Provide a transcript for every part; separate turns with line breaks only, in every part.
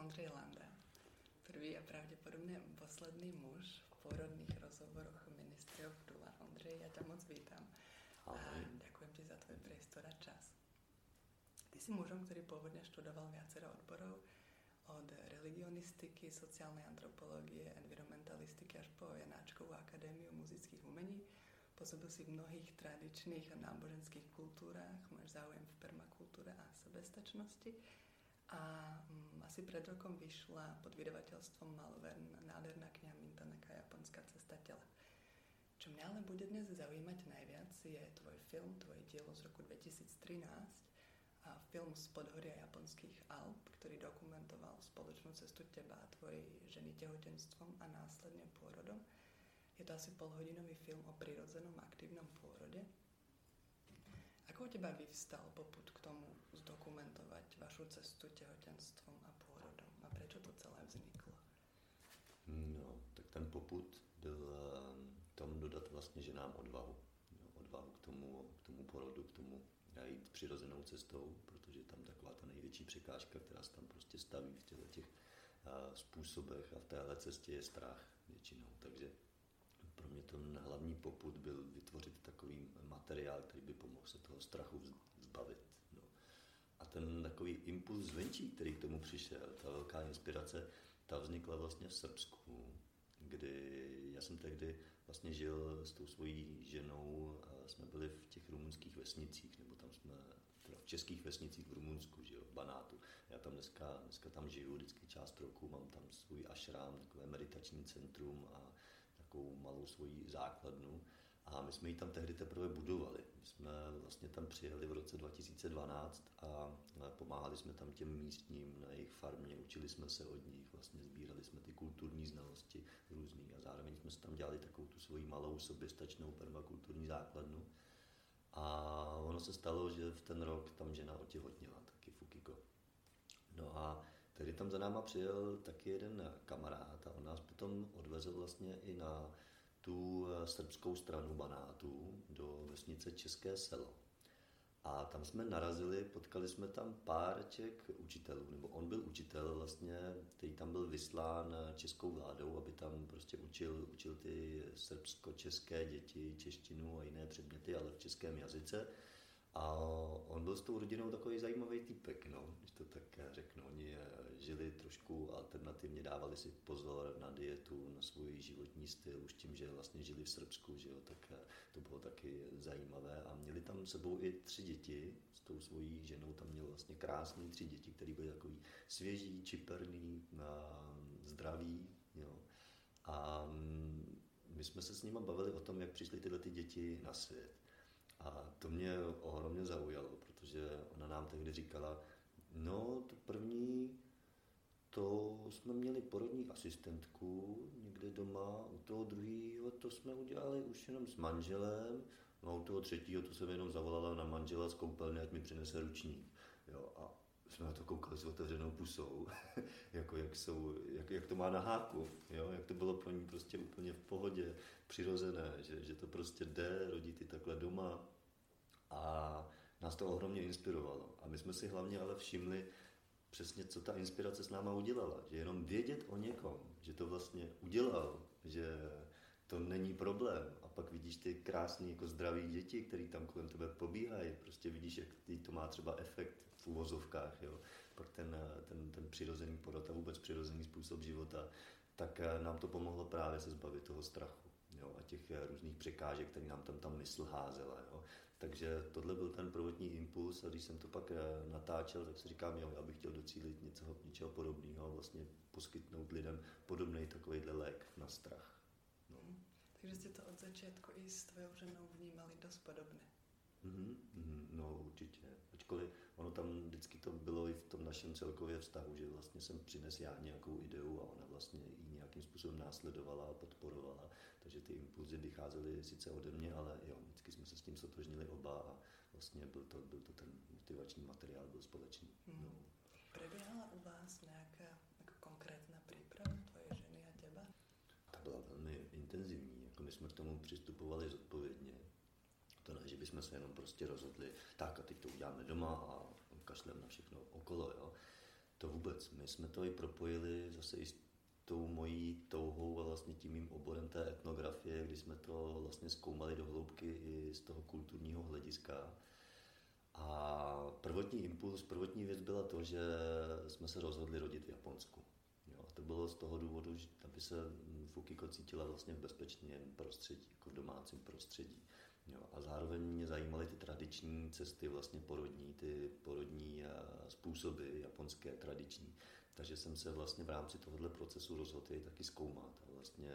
Ondřej Landa, prvý a pravděpodobně posledný muž v porodných rozhovoroch ministrov Dula. Ondřej, já tě moc vítám. A děkuji ti za tvoj priestor a čas. Ty si mužom, který původně študoval viacero odborov, od religionistiky, sociálnej antropologie, environmentalistiky až po Janáčkovú akadémiu muzických umení. Pôsobil si v mnohých tradičných a náboženských kultúrách, máš záujem v permakultúre a sebestačnosti. A um, asi pred rokom vyšla pod vydavateľstvom Malvern nádherná kniha Mintanaka Japonská cesta tela. Čo mňa ale bude dnes zaujímať najviac je tvoj film, tvoje dielo z roku 2013, a film z podhoria japonských Alp, ktorý dokumentoval spoločnú cestu teba a tvojej ženy tehotenstvom a následne pôrodom. Je to asi polhodinový film o prirodzenom aktívnom pôrode. Teba vyvstal poput k tomu zdokumentovať vašu cestu tehotenstvom a pôrodom? A prečo to celé vzniklo?
No, tak ten poput byl ehm, tom dodat vlastně ženám odvahu. Odvahu k tomu, k tomu porodu, k tomu jít přirozenou cestou, protože tam taková ta největší překážka, která se tam prostě staví v těchto těch způsobech a v téhle cestě je strach většinou. Takže pro mě ten hlavní poput byl vytvořit takový materiál, který by pomohl se toho strachu zbavit. No. A ten takový impuls zvenčí, který k tomu přišel, ta velká inspirace, ta vznikla vlastně v Srbsku, kdy já jsem tehdy vlastně žil s tou svojí ženou, a jsme byli v těch rumunských vesnicích, nebo tam jsme teda v českých vesnicích v Rumunsku, že jo, v Banátu. Já tam dneska, dneska tam žiju vždycky část roku, mám tam svůj ašrám, takové meditační centrum a takovou malou svoji základnu. A my jsme ji tam tehdy teprve budovali. My jsme vlastně tam přijeli v roce 2012 a pomáhali jsme tam těm místním na jejich farmě, učili jsme se od nich, vlastně sbírali jsme ty kulturní znalosti různý a zároveň jsme tam dělali takovou tu svoji malou soběstačnou permakulturní základnu. A ono se stalo, že v ten rok tam žena otěhotněla, taky Fukiko. No a tedy tam za náma přijel taky jeden kamarád a on nás potom odvezl vlastně i na tu eh, srbskou stranu Banátu do vesnice České selo. A tam jsme narazili, potkali jsme tam pár těch učitelů, nebo on byl učitel vlastně, který tam byl vyslán českou vládou, aby tam prostě učil, učil ty srbsko-české děti češtinu a jiné předměty, ale v českém jazyce. A on byl s tou rodinou takový zajímavý typek, no, když to tak řeknu. Oni eh, žili trošku alternativně, dávali si pozor na dietu, na svůj životní styl, už tím, že vlastně žili v Srbsku, že jo, tak eh, to bylo taky zajímavé. A měli tam sebou i tři děti, s tou svojí ženou tam měl vlastně krásný tři děti, které byly takový svěží, čiperný, zdraví, jo. A mm, my jsme se s nimi bavili o tom, jak přišly tyhle ty děti na svět. A to mě ohromně zaujalo, protože ona nám tehdy říkala, no to první, to jsme měli porodní asistentku někde doma, u toho druhého to jsme udělali už jenom s manželem, no a u toho třetího to jsem jenom zavolala na manžela z koupelny, ať mi přinese ručník. Jo, a jsme na to koukali s otevřenou pusou, jak, jsou, jak, jak, to má na háku, jo? jak to bylo pro ní prostě úplně v pohodě, přirozené, že, že to prostě jde rodit i takhle doma a nás to ohromně inspirovalo. A my jsme si hlavně ale všimli přesně, co ta inspirace s náma udělala, že jenom vědět o někom, že to vlastně udělal, že to není problém. A pak vidíš ty krásné jako zdraví děti, které tam kolem tebe pobíhají. Prostě vidíš, jak to má třeba efekt v uvozovkách. Jo. Pak ten, ten, ten přirozený porod a vůbec přirozený způsob života, tak eh, nám to pomohlo právě se zbavit toho strachu. Jo, a těch eh, různých překážek, které nám tam ta mysl házela. Jo. Takže tohle byl ten prvotní impuls a když jsem to pak eh, natáčel, tak si říkám, jo, já bych chtěl docílit něco, něčeho podobného, vlastně poskytnout lidem podobný takovýhle lék na strach.
No. Takže jste to od začátku i s tvojou ženou vnímali dost podobné.
Mm-hmm, mm, no určitě. Ačkoliv ono tam vždycky to bylo i v tom našem celkově vztahu, že vlastně jsem přines já nějakou ideu a ona vlastně ji nějakým způsobem následovala a podporovala. Takže ty impulzy vycházely sice ode mě, ale jo, vždycky jsme se s tím sotožnili oba a vlastně byl to, byl to ten motivační materiál, byl společný. Mm. No.
Preběhala u vás nějaká jako konkrétna příprava tvoje ženy a těba?
ta byla velmi intenzivní. Jako my jsme k tomu přistupovali zodpovědně. To ne, že bychom se jenom prostě rozhodli, tak a teď to uděláme doma a kašlem na všechno okolo. Jo. To vůbec. My jsme to i propojili zase i s tou mojí touhou a vlastně tím mým oborem té etnografie, kdy jsme to vlastně zkoumali do hloubky i z toho kulturního hlediska. A prvotní impuls, prvotní věc byla to, že jsme se rozhodli rodit v Japonsku. Jo, a to bylo z toho důvodu, že aby se Fukiko cítila vlastně v bezpečném prostředí, jako v domácím prostředí. Jo, a zároveň mě zajímaly ty tradiční cesty, vlastně porodní, ty porodní eh, způsoby japonské tradiční. Takže jsem se vlastně v rámci tohohle procesu rozhodl jej taky zkoumat a vlastně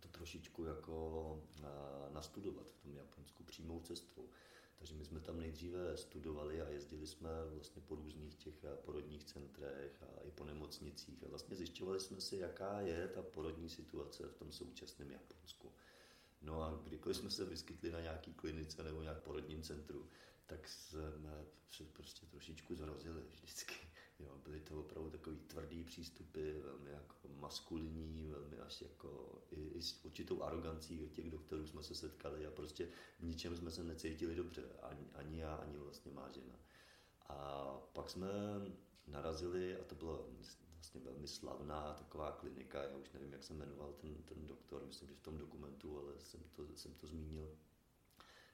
to trošičku jako eh, nastudovat v tom Japonsku přímou cestou. Takže my jsme tam nejdříve studovali a jezdili jsme vlastně po různých těch eh, porodních centrech a i po nemocnicích a vlastně zjišťovali jsme si, jaká je ta porodní situace v tom současném Japonsku. Kdykoliv jsme se vyskytli na nějaký klinice nebo nějak porodním centru, tak jsme se prostě trošičku zhrozili vždycky. Jo, byly to opravdu takový tvrdý přístupy, velmi jako maskulinní, velmi až jako i, i s určitou arogancí od těch doktorů jsme se setkali a prostě v ničem jsme se necítili dobře, ani, ani já, ani vlastně má žena. A pak jsme narazili, a to bylo vlastně velmi slavná taková klinika, já už nevím, jak se jmenoval ten, ten doktor, myslím, že v tom dokumentu, ale jsem to, jsem to zmínil,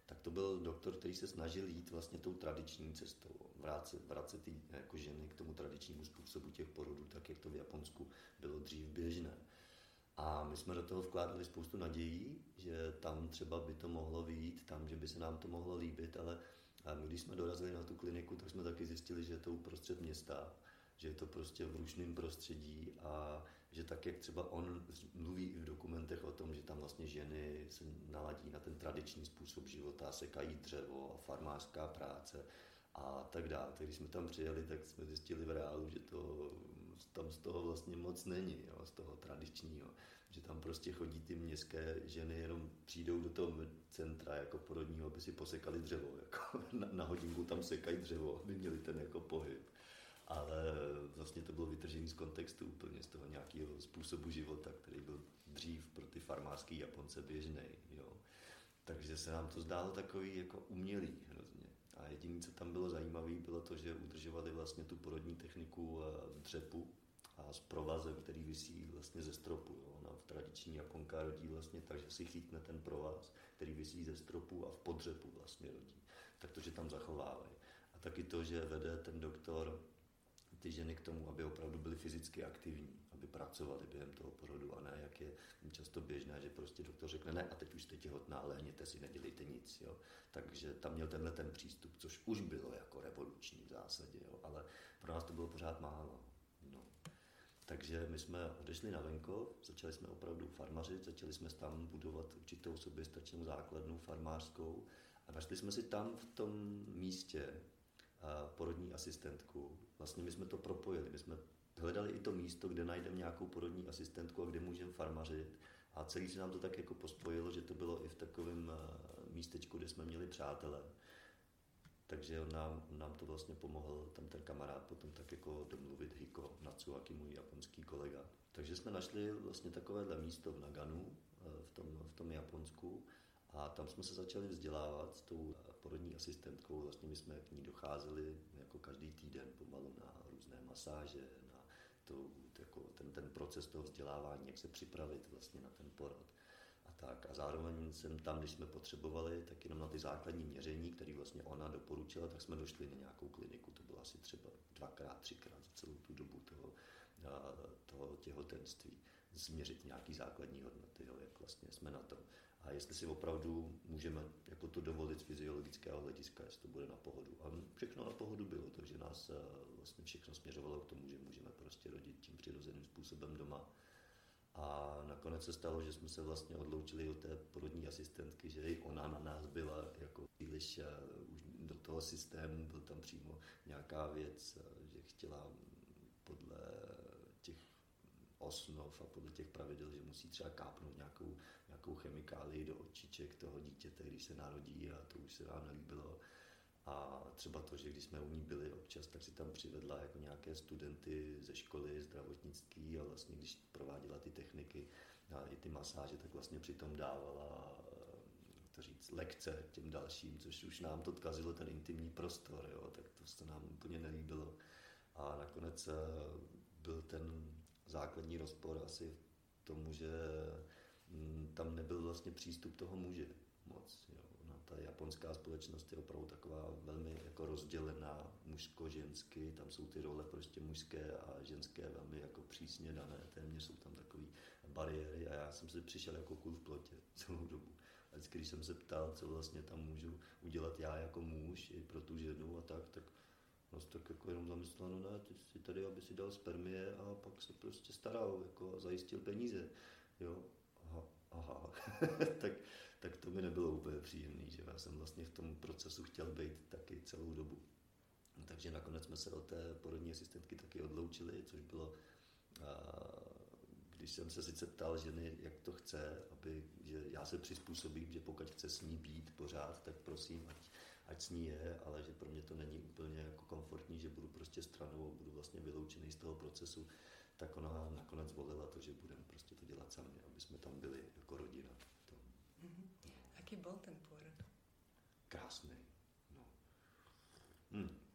tak to byl doktor, který se snažil jít vlastně tou tradiční cestou, vracet, vracet ty jako ženy k tomu tradičnímu způsobu těch porodů, tak jak to v Japonsku bylo dřív běžné. A my jsme do toho vkládali spoustu nadějí, že tam třeba by to mohlo vyjít, tam, že by se nám to mohlo líbit, ale my, když jsme dorazili na tu kliniku, tak jsme taky zjistili, že je to uprostřed města že je to prostě v rušném prostředí a že tak, jak třeba on mluví i v dokumentech o tom, že tam vlastně ženy se naladí na ten tradiční způsob života, sekají dřevo a farmářská práce a tak dále. Tak když jsme tam přijeli, tak jsme zjistili v reálu, že to tam z toho vlastně moc není, jo, z toho tradičního. Že tam prostě chodí ty městské ženy, jenom přijdou do toho centra jako porodního, aby si posekali dřevo. Jako na, na hodinku tam sekají dřevo, aby měli ten jako pohyb ale vlastně to bylo vytržené z kontextu úplně, z toho nějakého způsobu života, který byl dřív pro ty farmářské Japonce běžný. Takže se nám to zdálo takový jako umělý hrozně. A jediné, co tam bylo zajímavé, bylo to, že udržovali vlastně tu porodní techniku v dřepu a s provazem, který visí vlastně ze stropu. Jo. Ona v tradiční Japonka rodí vlastně tak, že si chytne ten provaz, který visí ze stropu a v podřepu vlastně rodí. Tak to, že tam zachovávají. A taky to, že vede ten doktor ty ženy k tomu, aby opravdu byly fyzicky aktivní, aby pracovali během toho porodu a ne, jak je často běžné, že prostě doktor řekne, ne, a teď už jste těhotná, léněte si, nedělejte nic. Jo. Takže tam měl tenhle ten přístup, což už bylo jako revoluční v zásadě, jo. ale pro nás to bylo pořád málo. No. Takže my jsme odešli na venkov, začali jsme opravdu farmařit, začali jsme tam budovat určitou soběstačnou základnu farmářskou a našli jsme si tam v tom místě porodní asistentku, Vlastně my jsme to propojili, my jsme hledali i to místo, kde najdeme nějakou porodní asistentku a kde můžeme farmařit. A celý se nám to tak jako pospojilo, že to bylo i v takovém eh, místečku, kde jsme měli přátele. Takže on nám, nám to vlastně pomohl, tam ten kamarád potom tak jako domluvit Hiko Natsuaki, můj japonský kolega. Takže jsme našli vlastně takovéhle místo v Naganu, eh, v tom, v tom Japonsku a tam jsme se začali vzdělávat s tou porodní asistentkou. Vlastně my jsme k ní docházeli jako každý týden pomalu na různé masáže, na to, jako ten, ten proces toho vzdělávání, jak se připravit vlastně na ten porod. A tak. A zároveň jsem tam, když jsme potřebovali, tak jenom na ty základní měření, které vlastně ona doporučila, tak jsme došli na nějakou kliniku. To bylo asi třeba dvakrát, třikrát za celou tu dobu toho, toho těhotenství. Změřit nějaký základní hodnoty, jo, jak vlastně jsme na tom a jestli si opravdu můžeme jako to dovolit z fyziologického hlediska, jestli to bude na pohodu. A všechno na pohodu bylo, takže nás eh, vlastně všechno směřovalo k tomu, že můžeme prostě rodit tím přirozeným způsobem doma. A nakonec se stalo, že jsme se vlastně odloučili od té porodní asistentky, že i ona na nás byla jako příliš eh, už do toho systému, byl tam přímo nějaká věc, eh, že chtěla podle osnov a podle těch pravidel, že musí třeba kápnout nějakou nějakou chemikálii do očiček toho dítěte, když se narodí a to už se nám nelíbilo. A třeba to, že když jsme u ní byli občas, tak si tam přivedla jako nějaké studenty ze školy zdravotnický a vlastně když prováděla ty techniky a i ty masáže, tak vlastně přitom dávala to říct, lekce těm dalším, což už nám to tkazilo ten intimní prostor, jo, tak to se nám úplně nelíbilo. A nakonec byl ten základní rozpor asi v tomu, že mm, tam nebyl vlastně přístup toho muže moc. Jo. No, ta japonská společnost je opravdu taková velmi jako rozdělená mužsko-žensky, tam jsou ty role prostě mužské a ženské velmi jako přísně dané, téměř jsou tam takové bariéry a já jsem se přišel jako kůl v plotě celou dobu. A vždycky, když jsem se ptal, co vlastně tam můžu udělat já jako muž i pro tu ženu a tak, tak No, tak jako jenom zamyslel, no ne, ty jsi tady, aby si dal spermie a pak se prostě staral, jako a zajistil peníze, jo. Aha, aha. tak, tak to mi nebylo úplně příjemné, že já jsem vlastně v tom procesu chtěl být taky celou dobu. Takže nakonec jsme se od té porodní asistentky taky odloučili, což bylo, a, když jsem se sice ptal ženy, jak to chce, aby, že já se přizpůsobím, že pokud chce s ní být pořád, tak prosím, ať, ať s ní je, ale že pro mě to není úplně jako komfortní, že budu prostě stranou, budu vlastně vyloučený z toho procesu, tak ona nakonec volila to, že budeme prostě to dělat sami, aby jsme tam byli jako rodina.
Mm-hmm. Jaký byl ten porod?
Krásný. No. Hm.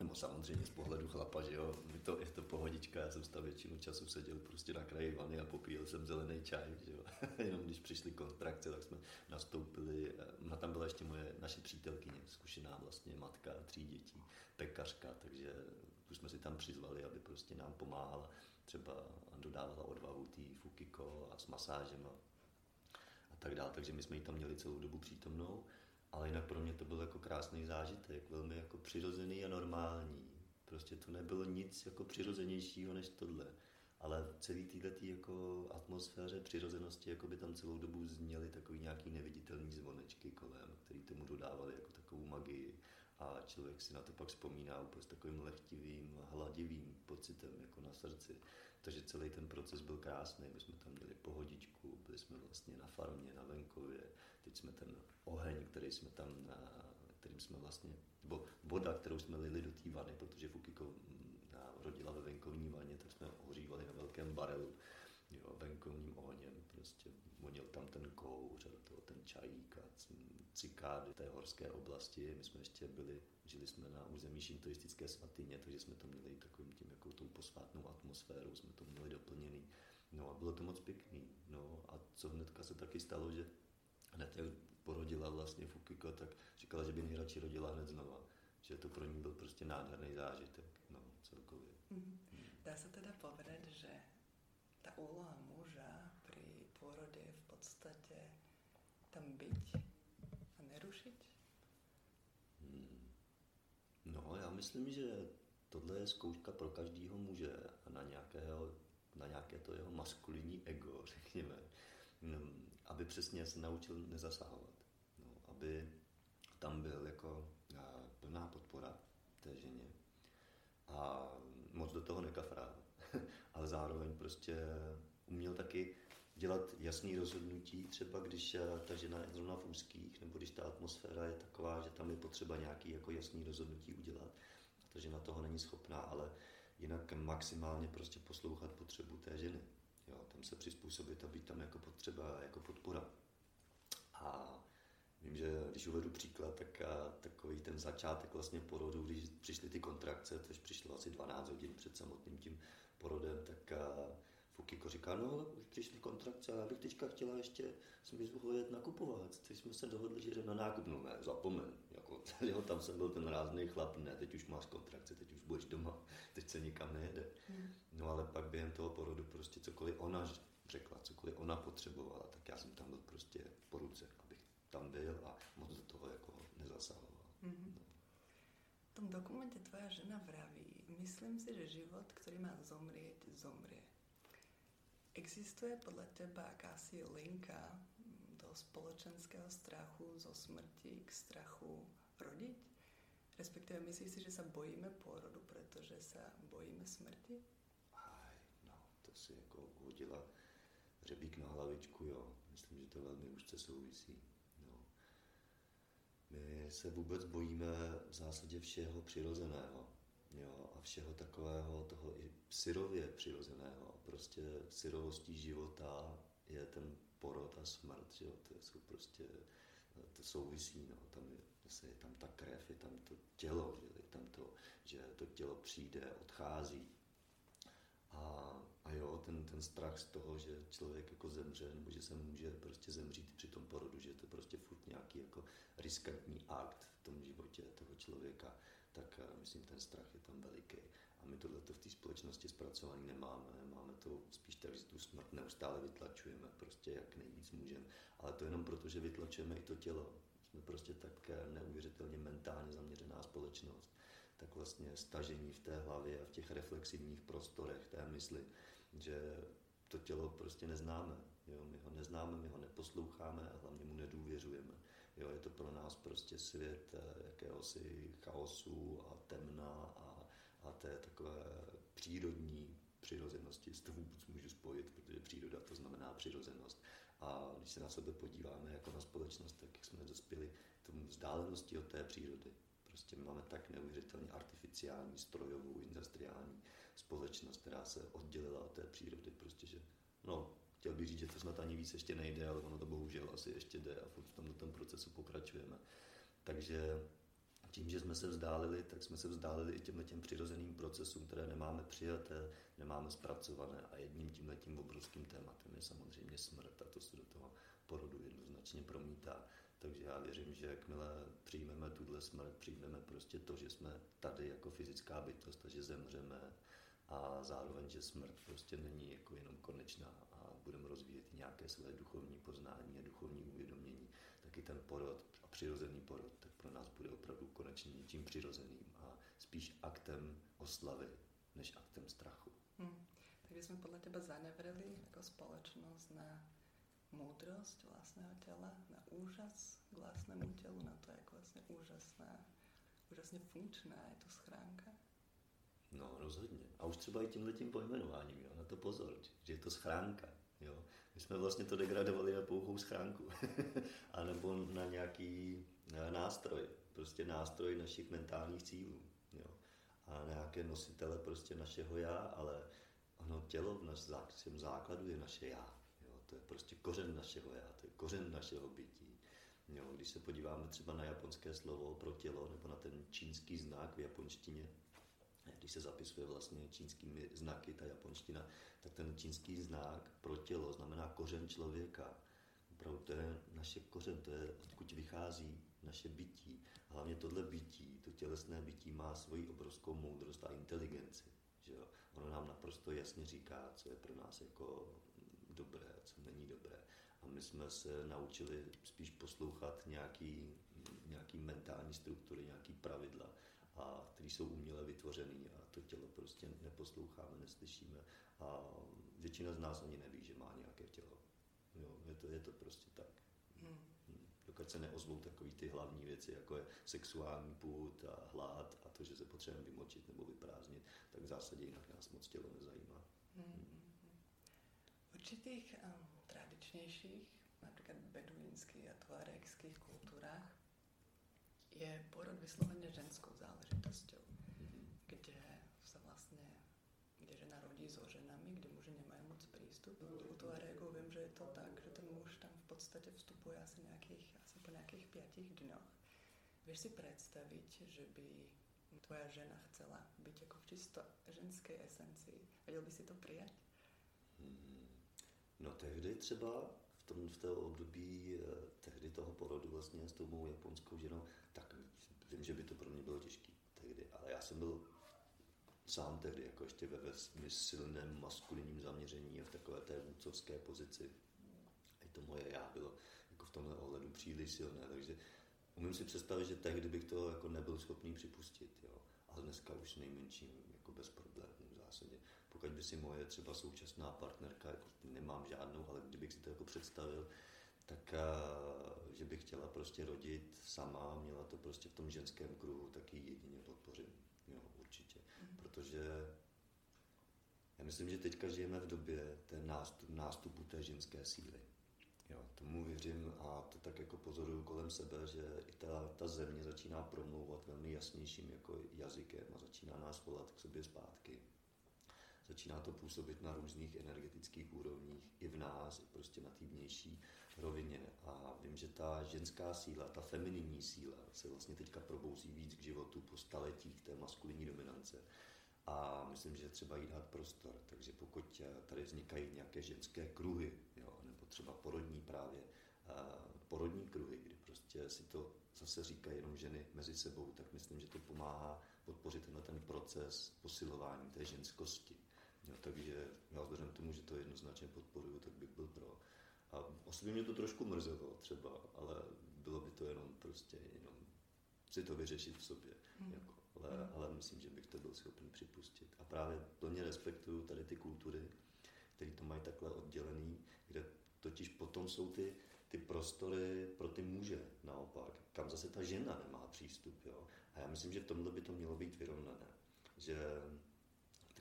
Nebo samozřejmě z pohledu chlapa, že jo, je to, je to pohodička, já jsem tam většinu času seděl prostě na kraji vany a popíjel jsem zelený čaj, že jo. Jenom když přišly kontrakce, tak jsme nastoupili, na tam byla ještě moje, naše přítelkyně, zkušená vlastně matka tří dětí, pekařka, takže tu jsme si tam přizvali, aby prostě nám pomáhala, třeba dodávala odvahu tý Fukiko a s masážem a, a tak dále, takže my jsme ji tam měli celou dobu přítomnou ale jinak pro mě to byl jako krásný zážitek, velmi jako přirozený a normální. Prostě to nebylo nic jako přirozenějšího než tohle. Ale v celé této jako atmosféře přirozenosti jako by tam celou dobu zněly takový nějaký neviditelný zvonečky kolem, který tomu dodávali jako takovou magii. A člověk si na to pak vzpomíná úplně s takovým lehtivým, hladivým pocitem jako na srdci. Takže celý ten proces byl krásný. My jsme tam měli pohodičku, byli jsme vlastně na farmě, na venkově. Teď jsme ten oheň, který jsme tam, na, kterým jsme vlastně, nebo voda, kterou jsme lili do té vany, protože Fukiko mm, rodila ve venkovní vaně, tak jsme ohřívali na velkém barelu, jo, venkovním ohněm, prostě vonil tam ten kouř do toho ten čajík a cikády té horské oblasti. My jsme ještě byli, žili jsme na území šintoistické svatyně, takže jsme to měli takovým tím, jako tou posvátnou atmosférou, jsme to měli doplněný. No a bylo to moc pěkný. No a co hnedka se taky stalo, že hned jak porodila vlastně Fukiko, tak říkala, že by nejradši rodila hned znova. Že to pro ní byl prostě nádherný zážitek, no, celkově.
Mm-hmm. Dá se teda povedať, že ta úloha muža při porodě je v podstatě tam být a nerušit?
Hmm. No, já myslím, že tohle je zkouška pro každého muže a na, nějakého, na nějaké to jeho maskulinní ego, řekněme, aby přesně se naučil nezasahovat. Aby tam byl jako plná podpora té ženě. A moc do toho nekafrál, ale zároveň prostě uměl taky dělat jasný rozhodnutí, třeba když ta žena je zrovna v úzkých, nebo když ta atmosféra je taková, že tam je potřeba nějaký jako jasný rozhodnutí udělat. A ta žena toho není schopná, ale jinak maximálně prostě poslouchat potřebu té ženy. Jo, tam se přizpůsobit a být tam jako potřeba, jako podpora. A Vím, že když uvedu příklad, tak a, takový ten začátek vlastně porodu, když přišly ty kontrakce, což přišlo asi 12 hodin před samotným tím porodem, tak a, Fukiko říká, no ale už přišly kontrakce a já bych teďka chtěla ještě s Mizuho jet nakupovat. Teď jsme se dohodli, že jde na nákup, no ne, zapomeň. Jako, jo, tam jsem byl ten rázný chlap, ne, teď už máš kontrakce, teď už budeš doma, teď se nikam nejede. Hmm. No ale pak během toho porodu prostě cokoliv ona řekla, cokoliv ona potřebovala, tak já jsem tam byl prostě po ruce tam byl a moc do toho jako nezasahoval. Mm-hmm. No.
V tom dokumente tvoja žena vraví, myslím si, že život, který má zomrieť, zomrie. Existuje podle teba akási linka do spoločenského strachu zo smrti k strachu rodiť? Respektive myslíš si, že se bojíme porodu, protože se bojíme smrti?
No, si jako hodila řebík na hlavičku, jo. Myslím, že to velmi úzce souvisí. My se vůbec bojíme v zásadě všeho přirozeného. Jo, a všeho takového, toho i syrově přirozeného. Prostě syrovostí života je ten porod a smrt, jo, to jsou prostě, to souvisí, no, tam je je tam ta krev, je tam to tělo, že, je tam to, že to tělo přijde, odchází. A, a jo, ten, ten strach z toho, že člověk jako zemře, nebo že se může prostě zemřít při tom porodu, že je to prostě furt nějaký jako riskantní akt v tom životě toho člověka, tak uh, myslím, ten strach je tam veliký. A my tohle v té společnosti zpracovaný nemáme. Máme to spíš tak, že tu smrt neustále vytlačujeme, prostě jak nejvíc můžeme. Ale to jenom proto, že vytlačujeme i to tělo. Jsme prostě tak neuvěřitelně mentálně zaměřená společnost. Tak vlastně stažení v té hlavě a v těch reflexivních prostorech té mysli, že to tělo prostě neznáme. Jo? My ho neznáme, my ho neposloucháme a hlavně mu nedůvěřujeme. Jo? Je to pro nás prostě svět eh, jakéhosi chaosu a temna a a té takové přírodní přirozenosti, s to vůbec můžu spojit, protože příroda to znamená přirozenost. A když se na sebe podíváme jako na společnost, tak jak jsme dospěli tomu vzdálenosti od té přírody. Prostě máme tak neuvěřitelně artificiální, strojovou, industriální společnost, která se oddělila od té přírody. Prostě, že, no, chtěl bych říct, že to snad ani víc ještě nejde, ale ono to bohužel asi ještě jde a v tomto tom procesu pokračujeme. Takže tím, že jsme se vzdálili, tak jsme se vzdálili i těmhle těm přirozeným procesům, které nemáme přijaté, nemáme zpracované. A jedním tímhle tím obrovským tématem je samozřejmě smrt a to se do toho porodu jednoznačně promítá. Takže já věřím, že jakmile přijmeme tuhle smrt, přijmeme prostě to, že jsme tady jako fyzická bytost a že zemřeme a zároveň, že smrt prostě není jako jenom konečná a budeme rozvíjet nějaké své duchovní poznání a duchovní uvědomění, taky ten porod a přirozený porod, tak pro nás bude opravdu konečně něčím přirozeným a spíš aktem oslavy, než aktem strachu.
Hmm. Takže jsme podle teba zanevreli jako společnost na moudrost vlastného těla, na úžas k vlastnému tělu, na to, jak vlastně úžasná, úžasně funkčná je to schránka.
No, rozhodně. A už třeba i tímhle tím pojmenováním, jo, na to pozor, že je to schránka. Jo. My jsme vlastně to degradovali na pouhou schránku, a nebo na nějaký nástroj, prostě nástroj našich mentálních cílů. Jo. A nějaké nositele prostě našeho já, ale ono tělo v našem základu je naše já. Jo. To je prostě kořen našeho já, to je kořen našeho bytí. Jo. Když se podíváme třeba na japonské slovo pro tělo, nebo na ten čínský znak v japonštině, když se zapisuje vlastně čínskými znaky, ta japonština, tak ten čínský znak pro tělo znamená kořen člověka. Opravdu to je naše kořen, to je odkud vychází naše bytí. Hlavně tohle bytí, to tělesné bytí má svoji obrovskou moudrost a inteligenci. Že jo? Ono nám naprosto jasně říká, co je pro nás jako dobré, co není dobré. A my jsme se naučili spíš poslouchat nějaký, nějaký mentální struktury, nějaký pravidla a které jsou uměle vytvořený a to tělo prostě neposloucháme, neslyšíme a většina z nás ani neví, že má nějaké tělo. Jo, je, to, je to prostě tak. Hmm. hmm. Dokud se neozvou takové ty hlavní věci, jako je sexuální půd a hlad a to, že se potřebujeme vymočit nebo vyprázdnit, tak v zásadě jinak nás moc tělo nezajímá. Hmm. Hmm.
V určitých um, tradičnějších, například beduínských a tuaregských kulturách je porod vysloveně ženskou záležitosťou, kde se vlastně, kde žena rodí so ženami, kde muži nemají moc přístup. U Tuaregů vím, že je to tak, že ten muž tam v podstatě vstupuje asi, nějakých, asi po nějakých pětich dňoch. Víš si představit, že by tvoja žena chcela být jako v čisto ženské esenci. Věděl by si to přijat?
Hmm. No tehdy třeba tom v té období eh, tehdy toho porodu vlastně s tou mou japonskou ženou, tak vím, že by to pro mě bylo těžké tehdy, ale já jsem byl sám tehdy jako ještě ve velmi silném maskulinním zaměření a v takové té vůdcovské pozici. I to moje já bylo jako v tomhle ohledu příliš silné, takže umím si představit, že tehdy bych to jako nebyl schopný připustit, jo. ale dneska už nejmenším jako bez problémů v zásadě pokud by si moje třeba současná partnerka, jako nemám žádnou, ale kdybych si to jako představil, tak že bych chtěla prostě rodit sama, měla to prostě v tom ženském kruhu, tak ji jedině podpořím. Jo, určitě. Mm. Protože já myslím, že teďka žijeme v době ten nástup, nástupu té ženské síly. Jo, tomu věřím a to tak jako pozoruju kolem sebe, že i ta, ta země začíná promlouvat velmi jasnějším jako jazykem a začíná nás volat k sobě zpátky začíná to působit na různých energetických úrovních i v nás, i prostě na té vnější rovině. A vím, že ta ženská síla, ta femininní síla se vlastně teďka probouzí víc k životu po staletích té maskulinní dominance. A myslím, že třeba jí dát prostor. Takže pokud tady vznikají nějaké ženské kruhy, jo, nebo třeba porodní právě, porodní kruhy, kdy prostě si to zase říkají jenom ženy mezi sebou, tak myslím, že to pomáhá podpořit tenhle ten proces posilování té ženskosti. Jo, takže já vzhledem tomu, že to jednoznačně podporuju, tak bych byl pro. A osobně mě to trošku mrzelo třeba, ale bylo by to jenom prostě jenom si to vyřešit v sobě. Hmm. Jako, ale, hmm. ale myslím, že bych to byl schopný připustit. A právě plně respektuju tady ty kultury, které to mají takhle oddělený, kde totiž potom jsou ty, ty prostory pro ty muže naopak, kam zase ta žena nemá přístup. Jo? A já myslím, že v tomhle by to mělo být vyrovnané. Že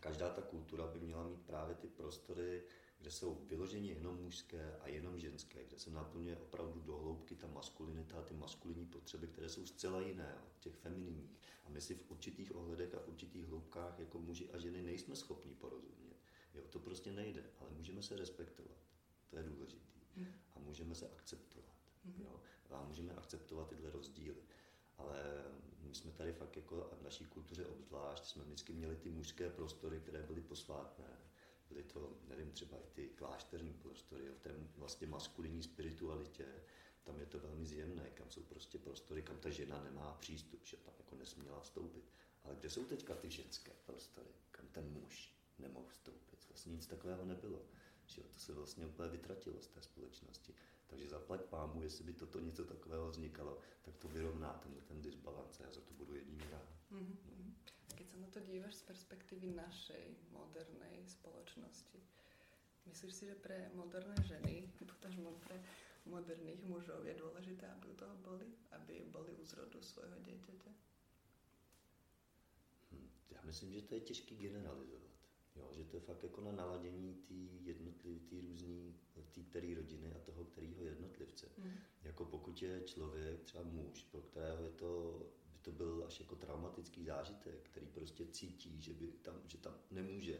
každá ta kultura by měla mít právě ty prostory, kde jsou vyloženě jenom mužské a jenom ženské, kde se naplňuje opravdu do hloubky ta maskulinita a ty maskulinní potřeby, které jsou zcela jiné od těch femininních. A my si v určitých ohledech a v určitých hloubkách jako muži a ženy nejsme schopni porozumět. Jo, to prostě nejde, ale můžeme se respektovat. To je důležité. Hmm. A můžeme se akceptovat. Hmm. Jo? A můžeme akceptovat tyhle rozdíly. Ale my jsme tady fakt jako v naší kultuře obzvlášť, jsme vždycky měli ty mužské prostory, které byly posvátné. Byly to, nevím, třeba i ty klášterní prostory, v té vlastně maskulinní spiritualitě, tam je to velmi zjemné, kam jsou prostě prostory, kam ta žena nemá přístup, že tam jako nesměla vstoupit. Ale kde jsou teďka ty ženské prostory, kam ten muž nemohl vstoupit? Vlastně nic takového nebylo. Že to se vlastně úplně vytratilo z té společnosti. Takže zaplať pámu, jestli by toto něco takového vznikalo, tak to vyrovná tenhle ten disbalance. Já za to budu jedním rád. Mm-hmm.
Keď se na to díváš z perspektivy našej modernej spoločnosti, myslíš si, že pre moderné ženy, potažmo pre moderných mužov je důležité, aby u toho byli, aby byli u zrodu svojho dieťaťa?
Hm, já myslím, že to je těžký generalizovat. Jo, že to je fakt jako na naladění té jednotlivé, té různý, té který rodiny a toho kterého jednotlivce. Mm. Jako pokud je člověk, třeba muž, pro kterého je to, by to byl až jako traumatický zážitek, který prostě cítí, že, by tam, že tam nemůže,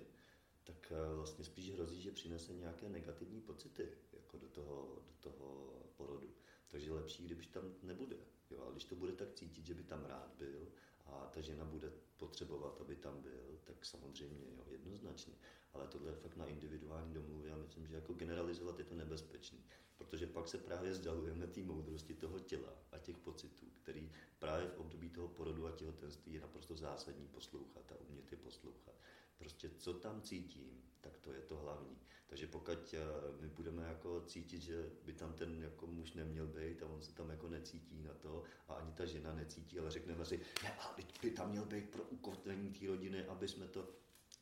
tak eh, vlastně spíš hrozí, že přinese nějaké negativní pocity jako do toho, do toho porodu. Takže lepší, když tam nebude. Jo, ale když to bude tak cítit, že by tam rád byl a ta žena bude potřebovat, aby tam byl, tak samozřejmě jo, jednoznačně. Ale tohle je fakt na individuální domluvě a myslím, že jako generalizovat je to nebezpečný, protože pak se právě vzdalujeme té moudrosti toho těla a těch pocitů, který právě v období toho porodu a těhotenství je naprosto zásadní poslouchat a umět je poslouchat. Prostě co tam cítím, tak to je to hlavní. Takže pokud eh, my budeme jako cítit, že by tam ten jako muž neměl být a on se tam jako necítí na to a ani ta žena necítí, ale řekneme si, ne, ale by tam měl být pro ukotvení té rodiny, aby jsme to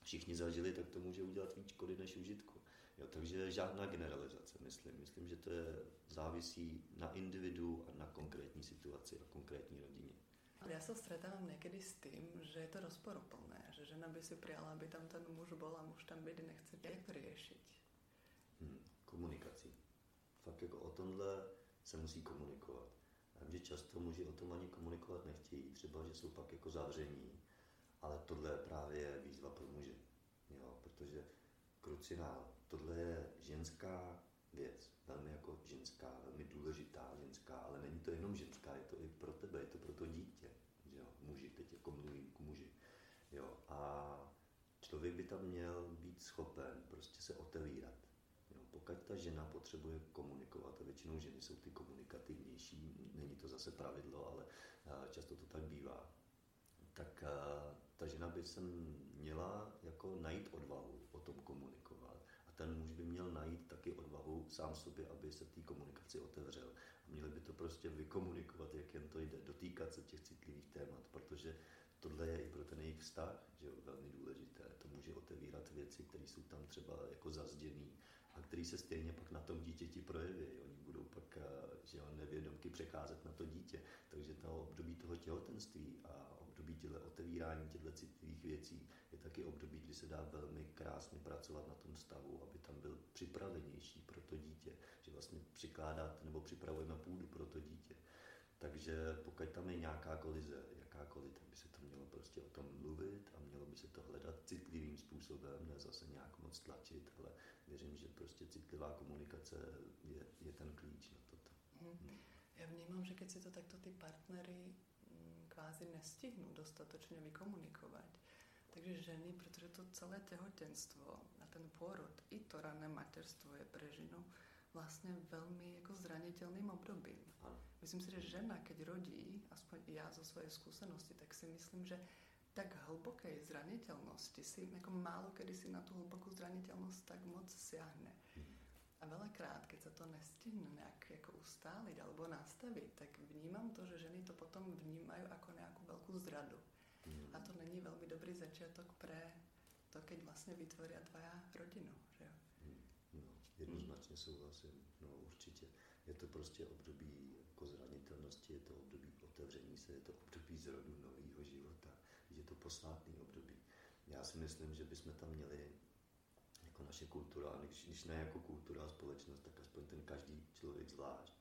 všichni zažili, tak to může udělat víc škody než užitku. Jo, takže žádná generalizace, myslím. Myslím, že to je závisí na individu a na konkrétní situaci a konkrétní rodině.
Ja sa stretávam niekedy s tým, že je to rozporuplné, že žena by si prijala, aby tam ten muž bol a muž tam byť nechce. Jak to riešiť?
Hmm, komunikací. Fakt jako o tomhle se musí komunikovat. Já vím, že často muži o tom ani komunikovat nechtějí, třeba, že jsou pak jako zavření, ale tohle je právě výzva pro muže. Jo, protože krucinál, tohle je ženská věc, velmi jako ženská, velmi důležitá ženská, ale není to jenom ženská, je to i pro tebe, je to pro to dítě, že jo, muži, teď jako mluvím k muži, jo, a člověk by tam měl být schopen prostě se otevírat, jo, pokud ta žena potřebuje komunikovat, a většinou ženy jsou ty komunikativnější, není to zase pravidlo, ale často to tak bývá, tak ta žena by se měla jako najít odvahu o tom komunikovat ten muž by měl najít taky odvahu sám sobě, aby se té komunikaci otevřel. A měli by to prostě vykomunikovat, jak jen to jde, dotýkat se těch citlivých témat, protože tohle je i pro ten jejich vztah že jo, velmi důležité. To může otevírat věci, které jsou tam třeba jako zazděný a které se stejně pak na tom dítěti projeví. Oni budou pak eh, že jo, nevědomky přecházet na to dítě. Takže to období toho těhotenství a období těle otevírání těchto citlivých věcí je taky období, kdy se dá velmi krásně pracovat na tom stavu, aby tam byl připravenější pro to dítě, že vlastně přikládat nebo připravujeme půdu pro to dítě. Takže pokud tam je nějaká kolize, jakákoliv, tak by se to mělo prostě o tom mluvit a mělo by se to hledat citlivým způsobem, ne zase nějak moc tlačit, ale věřím, že prostě citlivá komunikace je, je ten klíč na toto.
Hmm. Já vnímám, že keď si to takto ty partnery kvázi nestihnou dostatečně vykomunikovat, takže ženy, protože to celé těhotenstvo a ten porod, i to rané mateřstvo je pre ženu vlastně velmi jako zranitelným obdobím. Myslím si, že žena, keď rodí, aspoň já zo svojej skúsenosti, tak si myslím, že tak hlboké zranitelnosti si, jako málo kedy si na tu hlubokou zranitelnost tak moc siahne. Mhm. A veľakrát, keď sa to nestihne nejak jako ustáliť alebo nastaviť, tak vnímam to, že ženy to potom vnímajú ako nejakú veľkú zradu. A to není velmi dobrý začiatok pre to, keď vlastně vytvoria dvaja rodinu. Že jo?
No, jednoznačně souhlasím. No, určitě. Je to prostě období jako zranitelnosti, je to období otevření se, je to období zrodu nového života. Je to posvátný období. Já si myslím, že bychom tam měli jako naše kultura, když, když ne jako kultura a společnost, tak aspoň ten každý člověk zvlášť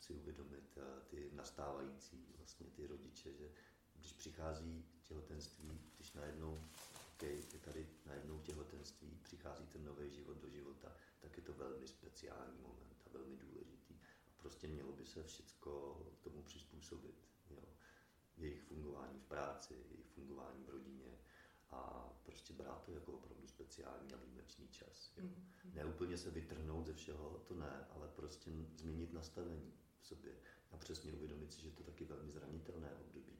si uvědomit eh, ty nastávající vlastně ty rodiče, že když přichází těhotenství, když najednou, okay, je tady najednou těhotenství, přichází ten nový život do života, tak je to velmi speciální moment a velmi důležitý. A prostě mělo by se všecko tomu přizpůsobit. Jo. Jejich fungování v práci, jejich fungování v rodině a prostě brát to jako opravdu speciální a výjimečný čas. Jo. Mm-hmm. Ne úplně se vytrhnout ze všeho, to ne, ale prostě změnit nastavení v sobě a přesně uvědomit si, že to taky velmi zranitelné období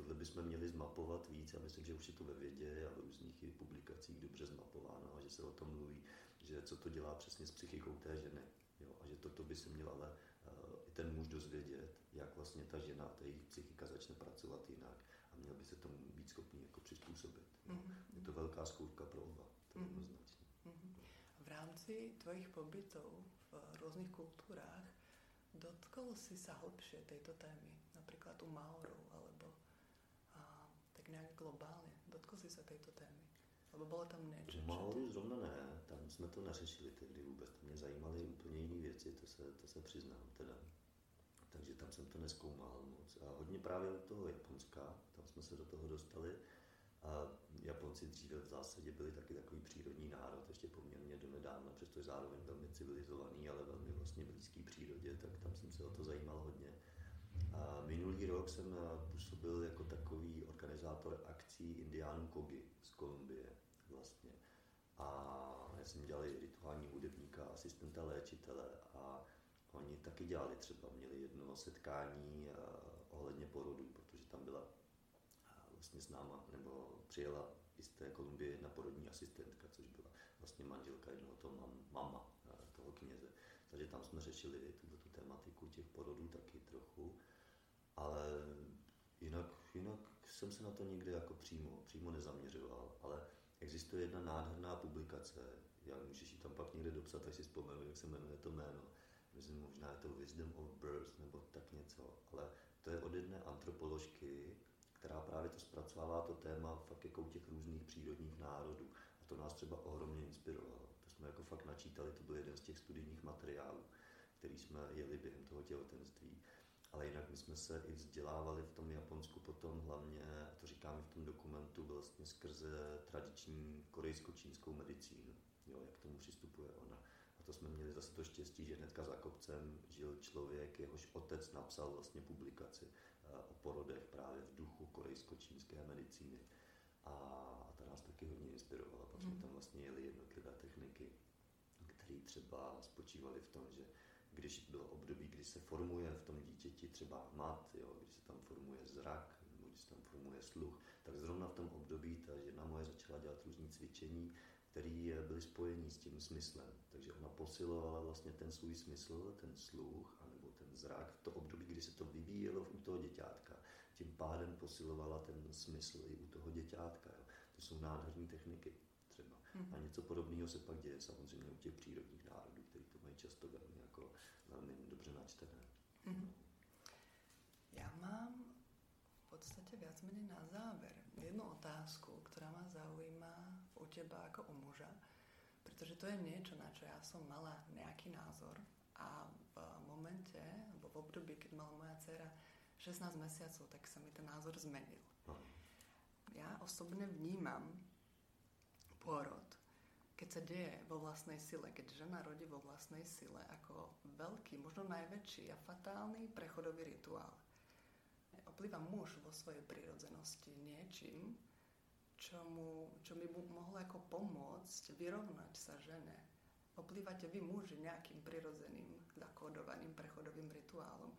tohle bychom měli zmapovat víc. Já myslím, že už je to ve vědě a v různých publikacích dobře zmapováno a že se o tom mluví, že co to dělá přesně s psychikou té ženy. Jo? A že toto by se měl ale uh, i ten muž dozvědět, jak vlastně ta žena, ta jejich psychika začne pracovat jinak a měl by se tomu být schopný jako přizpůsobit. Mm-hmm. Je to velká zkouška pro oba, to je mm-hmm. jednoznačně.
Mm-hmm. V rámci tvojich pobytů v různých kulturách dotkol si sa hlbšie tejto témy, napríklad u Maorov alebo nějak globálně? Dotkl jsi se této témy? Nebo bylo tam něco?
Maoru zrovna ne, tam jsme to neřešili tehdy vůbec. Tam mě zajímaly úplně jiné věci, to se, to se přiznám teda. Takže tam jsem to neskoumal moc. A hodně právě od toho Japonska, tam jsme se do toho dostali. A Japonci dříve v zásadě byli taky takový přírodní národ, ještě poměrně do nedávna, přestože zároveň velmi civilizovaný, ale velmi vlastně blízký přírodě, tak tam jsem se o to zajímal hodně. A minulý rok jsem eh, působil jako takový organizátor akcí Indiánů Kogi z Kolumbie vlastně. A já jsem dělal rituální hudebníka, asistenta léčitele a oni taky dělali třeba, měli jedno setkání uh, ohledně porodu, protože tam byla uh, vlastně s náma, nebo přijela i z té Kolumbie jedna porodní asistentka, což byla vlastně manželka jednoho toho mam, mama, uh, toho kněze. Takže tam jsme řešili tuto tu tematiku těch porodů taky trochu ale jinak, jinak jsem se na to nikdy jako přímo, přímo nezaměřoval, ale existuje jedna nádherná publikace, já můžeš ji tam pak někde dopsat, tak si vzpomenu, jak se jmenuje to jméno. Myslím, možná je to Wisdom of Birth nebo tak něco, ale to je od jedné antropoložky, která právě to zpracovává to téma fakt jako u těch různých přírodních národů. A to nás třeba ohromně inspirovalo. To jsme jako fakt načítali, to byl jeden z těch studijních materiálů, který jsme jeli během toho těhotenství. Ale jinak my jsme se i vzdělávali v tom Japonsku potom hlavně, a to říkáme v tom dokumentu, vlastně skrze tradiční korejsko-čínskou medicínu, jo, jak k tomu přistupuje ona. To jsme měli zase to štěstí, že hnedka za kopcem žil člověk, jehož otec napsal vlastně publikaci eh, o porodech právě v duchu korejsko-čínské medicíny. A, a ta nás taky hodně inspirovala. Pak jsme mhm. tam vlastně jeli jednotlivé techniky, které třeba spočívaly v tom, že když bylo období, kdy se formuje v tom dítěti třeba mat, jo, když se tam formuje zrak, nebo když se tam formuje sluch, tak zrovna v tom období ta žena moje začala dělat různé cvičení, které byly spojení s tím smyslem. Takže ona posilovala vlastně ten svůj smysl, ten sluch, anebo ten zrak v to období, kdy se to vyvíjelo u toho děťátka. Tím pádem posilovala ten smysl i u toho děťátka. Jo. To jsou nádherné techniky třeba. Mm-hmm. A něco podobného se pak děje samozřejmě u těch přírodních národů, kteří to mají často velmi jako velmi dobře načtené. Mm-hmm.
Já mám v podstatě viac menej na záver jednu otázku, která má zaujíma u teba jako u muža, protože to je něco, na čo já jsem mala nějaký názor a v momente, nebo v období, keď mala moja dcera 16 mesiacov, tak sa mi ten názor zmenil. Ja osobne vnímam pôrod, keď sa deje vo vlastnej sile, keď žena rodí vo vlastnej sile, ako veľký, možno najväčší a fatálny prechodový rituál. Oplýva muž vo svojej prírodzenosti niečím, čo, mu, čo by mu mohlo ako pomôcť vyrovnať sa žene. Oplývate vy muži nejakým prirodzeným, zakódovaným prechodovým rituálom,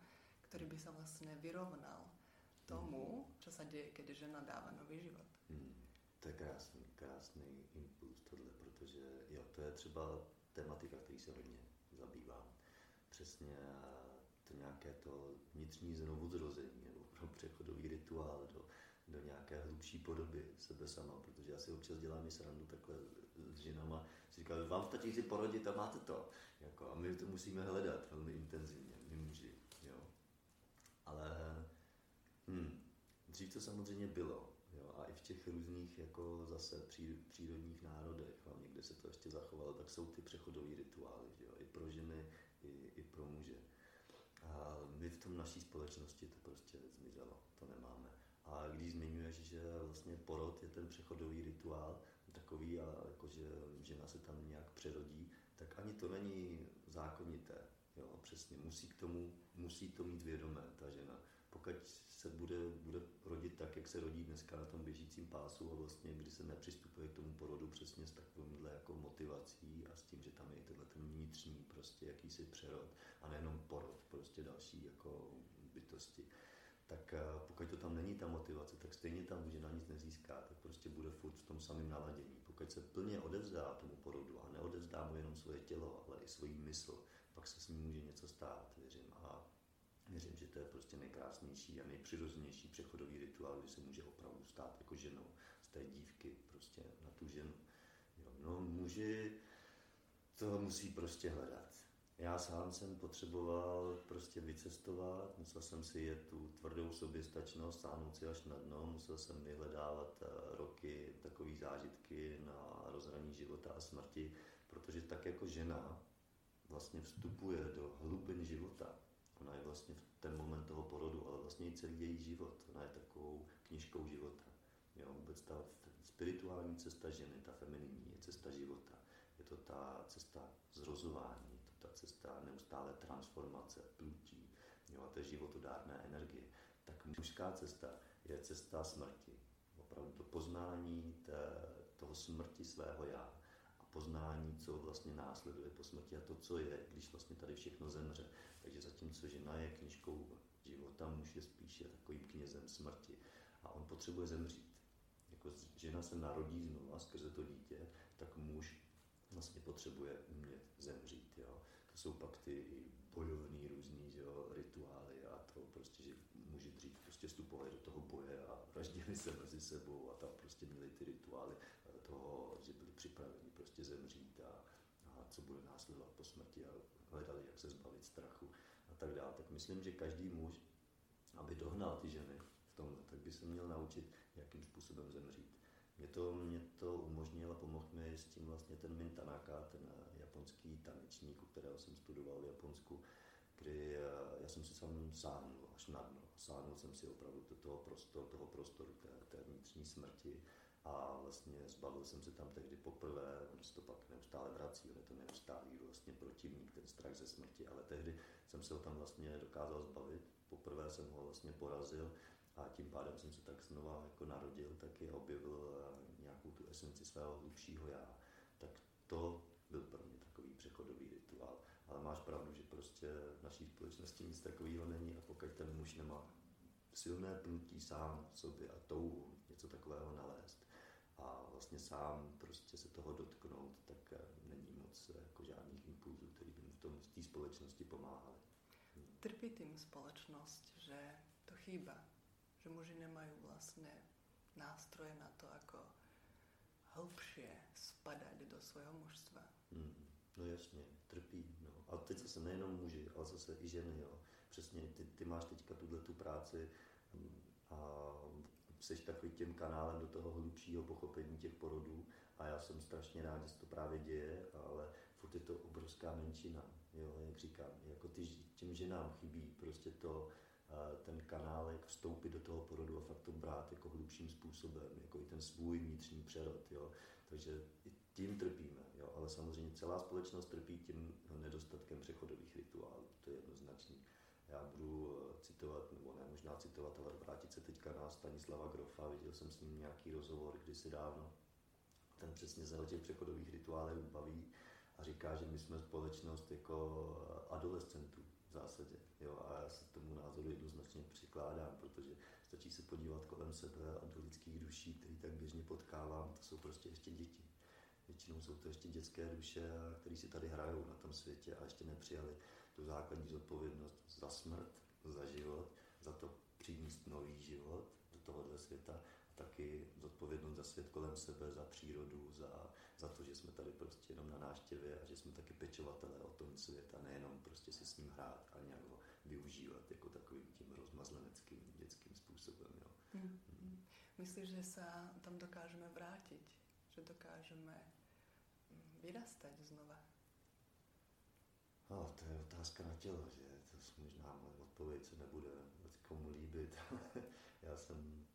ktorý by sa vlastne vyrovnal tomu, čo sa deje, keď žena dáva nový život.
Hmm. To je krásný, krásný impuls tohle, protože jo, to je třeba tematika, který se hodně zabývám. Přesně to nějaké to vnitřní znovuzrození nebo přechodový rituál do do nějaké hlubší podoby sebe sama, protože já si občas dělám i srandu takhle s ženama, si říkám, vám stačí si porodit a máte to. Jako, a my to musíme hledat velmi intenzivně, my muži. Jo. Ale hm, dřív to samozřejmě bylo. Jo, a i v těch různých jako zase přírodních národech, hlavně kde se to ještě zachovalo, tak jsou ty přechodové rituály, jo, i pro ženy, i, i pro muže. A my v tom naší společnosti to prostě zmizelo, to nemáme. A když zmiňuješ, že vlastně porod je ten přechodový rituál, takový, a jako, že žena se tam nějak přerodí, tak ani to není zákonité. Jo, přesně, musí k tomu, musí to mít vědomé, ta žena. Pokud se bude, bude rodit tak, jak se rodí dneska na tom běžícím pásu a vlastně, kdy se nepřistupuje k tomu porodu přesně s takovýmhle jako motivací a s tím, že tam je tenhle ten vnitřní prostě jakýsi přerod a nejenom porod, prostě další jako bytosti tak eh, pokud to tam není ta motivace, tak stejně tam žena nic nezíská, tak prostě bude furt v tom samém naladění. Pokud se plně odevzdá tomu porodu a neodevzdá mu jenom svoje tělo, ale i svoji mysl, pak se s ním může něco stát, věřím. A věřím, že to je prostě nejkrásnější a nejpřirozenější přechodový rituál, kdy se může opravdu stát jako ženou z té dívky prostě na tu ženu. Jo, no muži to musí prostě hledat já sám jsem potřeboval prostě vycestovat, musel jsem si jet tu tvrdou soběstačnost, sáhnout si až na dno, musel jsem vyhledávat eh, roky takové zážitky na rozhraní života a smrti, protože tak jako žena vlastně vstupuje do hlubin života, ona je vlastně v ten moment toho porodu, ale vlastně i celý její život, ona je takovou knižkou života. Jo, vůbec ta spirituální cesta ženy, ta femininní, je cesta života. Je to ta cesta zrozování, ta cesta neustále transformace, plutí, jo, té životodárné energie, tak mužská cesta je cesta smrti. Opravdu to poznání té, toho smrti svého já a poznání, co vlastně následuje po smrti a to, co je, když vlastně tady všechno zemře. Takže zatímco žena je knižkou života, muž je spíše takovým knězem smrti a on potřebuje zemřít. Jako žena se narodí znova skrze to dítě, tak muž vlastně potřebuje umět zemřít. Jo. To jsou pak ty bojovní různý jo, rituály a to prostě, že muži dřív prostě vstupovali do toho boje a vraždili se mezi sebou a tam prostě měli ty rituály toho, že byli připraveni prostě zemřít a, a co bude následovat po smrti a hledali, jak se zbavit strachu a tak dále. Tak myslím, že každý muž, aby dohnal ty ženy v tomhle, tak by se měl naučit, jakým způsobem zemřít. Mě to, mě to umožnilo, pomohl mi s tím vlastně ten Min Tanaka, ten eh, japonský tanečník, u kterého jsem studoval v Japonsku, kdy eh, já jsem si sám sáhnul až na dno. Sáhnul jsem si opravdu do toho prostoru, toho prostoru té, té vnitřní smrti a vlastně zbavil jsem se tam tehdy poprvé, on se to pak neustále vrací, on je to neustálý vlastně protivník, ten strach ze smrti, ale tehdy jsem se ho tam vlastně dokázal zbavit. Poprvé jsem ho vlastně porazil a tím pádem jsem se tak znova jako narodil, taky objevil eh, nějakou tu esenci svého hlubšího já. Tak to byl pro mě takový přechodový rituál. Ale máš pravdu, že prostě v naší společnosti nic takového není a pokud ten muž nemá silné pnutí sám v sobě a touhu něco takového nalézt a vlastně sám prostě se toho dotknout, tak eh, není moc eh, jako žádných impulzů, který by mu v tom v té společnosti pomáhali.
Trpí tým společnost, že to chýba, že muži nemajú vlastne nástroje na to, ako hlbšie spadať do svého mužstva.
Mm, no jasně, trpí. No. A teď zase nejenom muži, ale zase i ženy. Jo. Přesně, ty, ty máš teďka tuhle tu práci mm, a jsi takový tím kanálem do toho hlubšího pochopení těch porodů a já jsem strašně rád, že se to právě děje, ale furt je to obrovská menšina, jo, jak říkám, jako ty, těm ženám chybí prostě to, ten kanál, jak vstoupit do toho porodu a fakt to brát jako hlubším způsobem, jako i ten svůj vnitřní přerod, jo. Takže tím trpíme, jo. ale samozřejmě celá společnost trpí tím nedostatkem přechodových rituálů, to je jednoznačný. Já budu eh, citovat, nebo ne možná citovat, ale vrátit se teďka na Stanislava Grofa, viděl jsem s ním nějaký rozhovor kdysi dávno, ten přesně se o těch přechodových rituálech baví a říká, že my jsme společnost jako adolescentů v zásadě. Jo, a já se tomu názoru jednoznačně přikládám, protože stačí se podívat kolem sebe a do lidských duší, které tak běžně potkávám, to jsou prostě ještě děti. Většinou jsou to ještě dětské duše, které si tady hrajou na tom světě a ještě nepřijali tu základní zodpovědnost za smrt, za život, za to přinést nový život do tohohle světa taky zodpovědnost za svět kolem sebe, za přírodu, za, za to, že jsme tady prostě jenom na náštěvě a že jsme taky pečovatelé o tom svět a nejenom prostě si s ním hrát a nějak ho využívat jako takovým tím rozmazleneckým dětským způsobem. Jo. Hmm.
Hmm. Myslíš, že se tam dokážeme vrátit? Že dokážeme mm, vyrastat znova?
No, to je otázka na tělo, že to možná moje odpověď se nebude komu líbit. Já jsem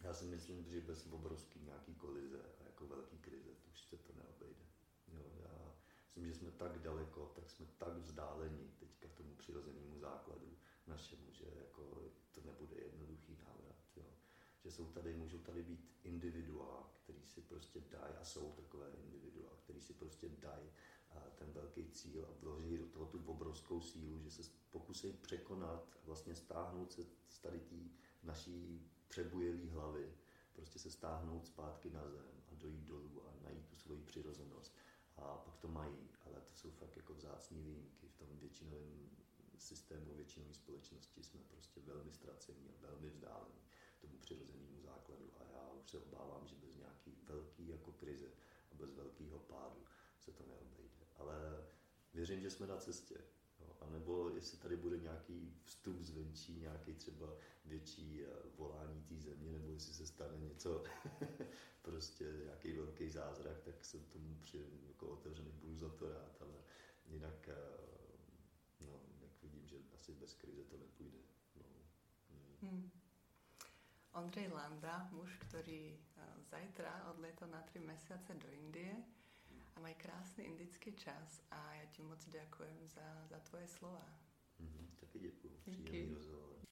já si myslím, že bez obrovský nějaký kolize a jako velký krize, to už se to neobejde. Jo, já myslím, že jsme tak daleko, tak jsme tak vzdáleni teďka tomu přirozenému základu našemu, že jako to nebude jednoduchý návrat. Jo. Že jsou tady, můžou tady být individua, který si prostě dají, a jsou takové individua, který si prostě dají ten velký cíl a vloží do toho tu obrovskou sílu, že se pokusí překonat, vlastně stáhnout se z tady tý naší přebujelý hlavy, prostě se stáhnout zpátky na zem a dojít dolů a najít tu svoji přirozenost. A pak to mají, ale to jsou fakt jako vzácní výjimky. V tom většinovém systému, většinové společnosti jsme prostě velmi ztracení a velmi vzdálení tomu přirozenému základu. A já už se obávám, že bez nějaký velký jako krize a bez velkého pádu se to neobejde. Ale věřím, že jsme na cestě. Jo, a nebo jestli tady bude nějaký vstup zvenčí, nějaký třeba větší eh, volání té země, nebo jestli se stane něco, prostě nějaký velký zázrak, tak jsem tomu při, jako otevřený budu za to rád, ale jinak eh, no, jak vidím, že asi bez krize to nepůjde. No.
Hmm. Hmm. Ondřej Landa, muž, který uh, zajtra odletl na tři měsíce do Indie, a mají krásný indický čas a já ti moc děkujem za, za tvoje slova.
Mm-hmm, taky děkuji. Příjemný rozhovor.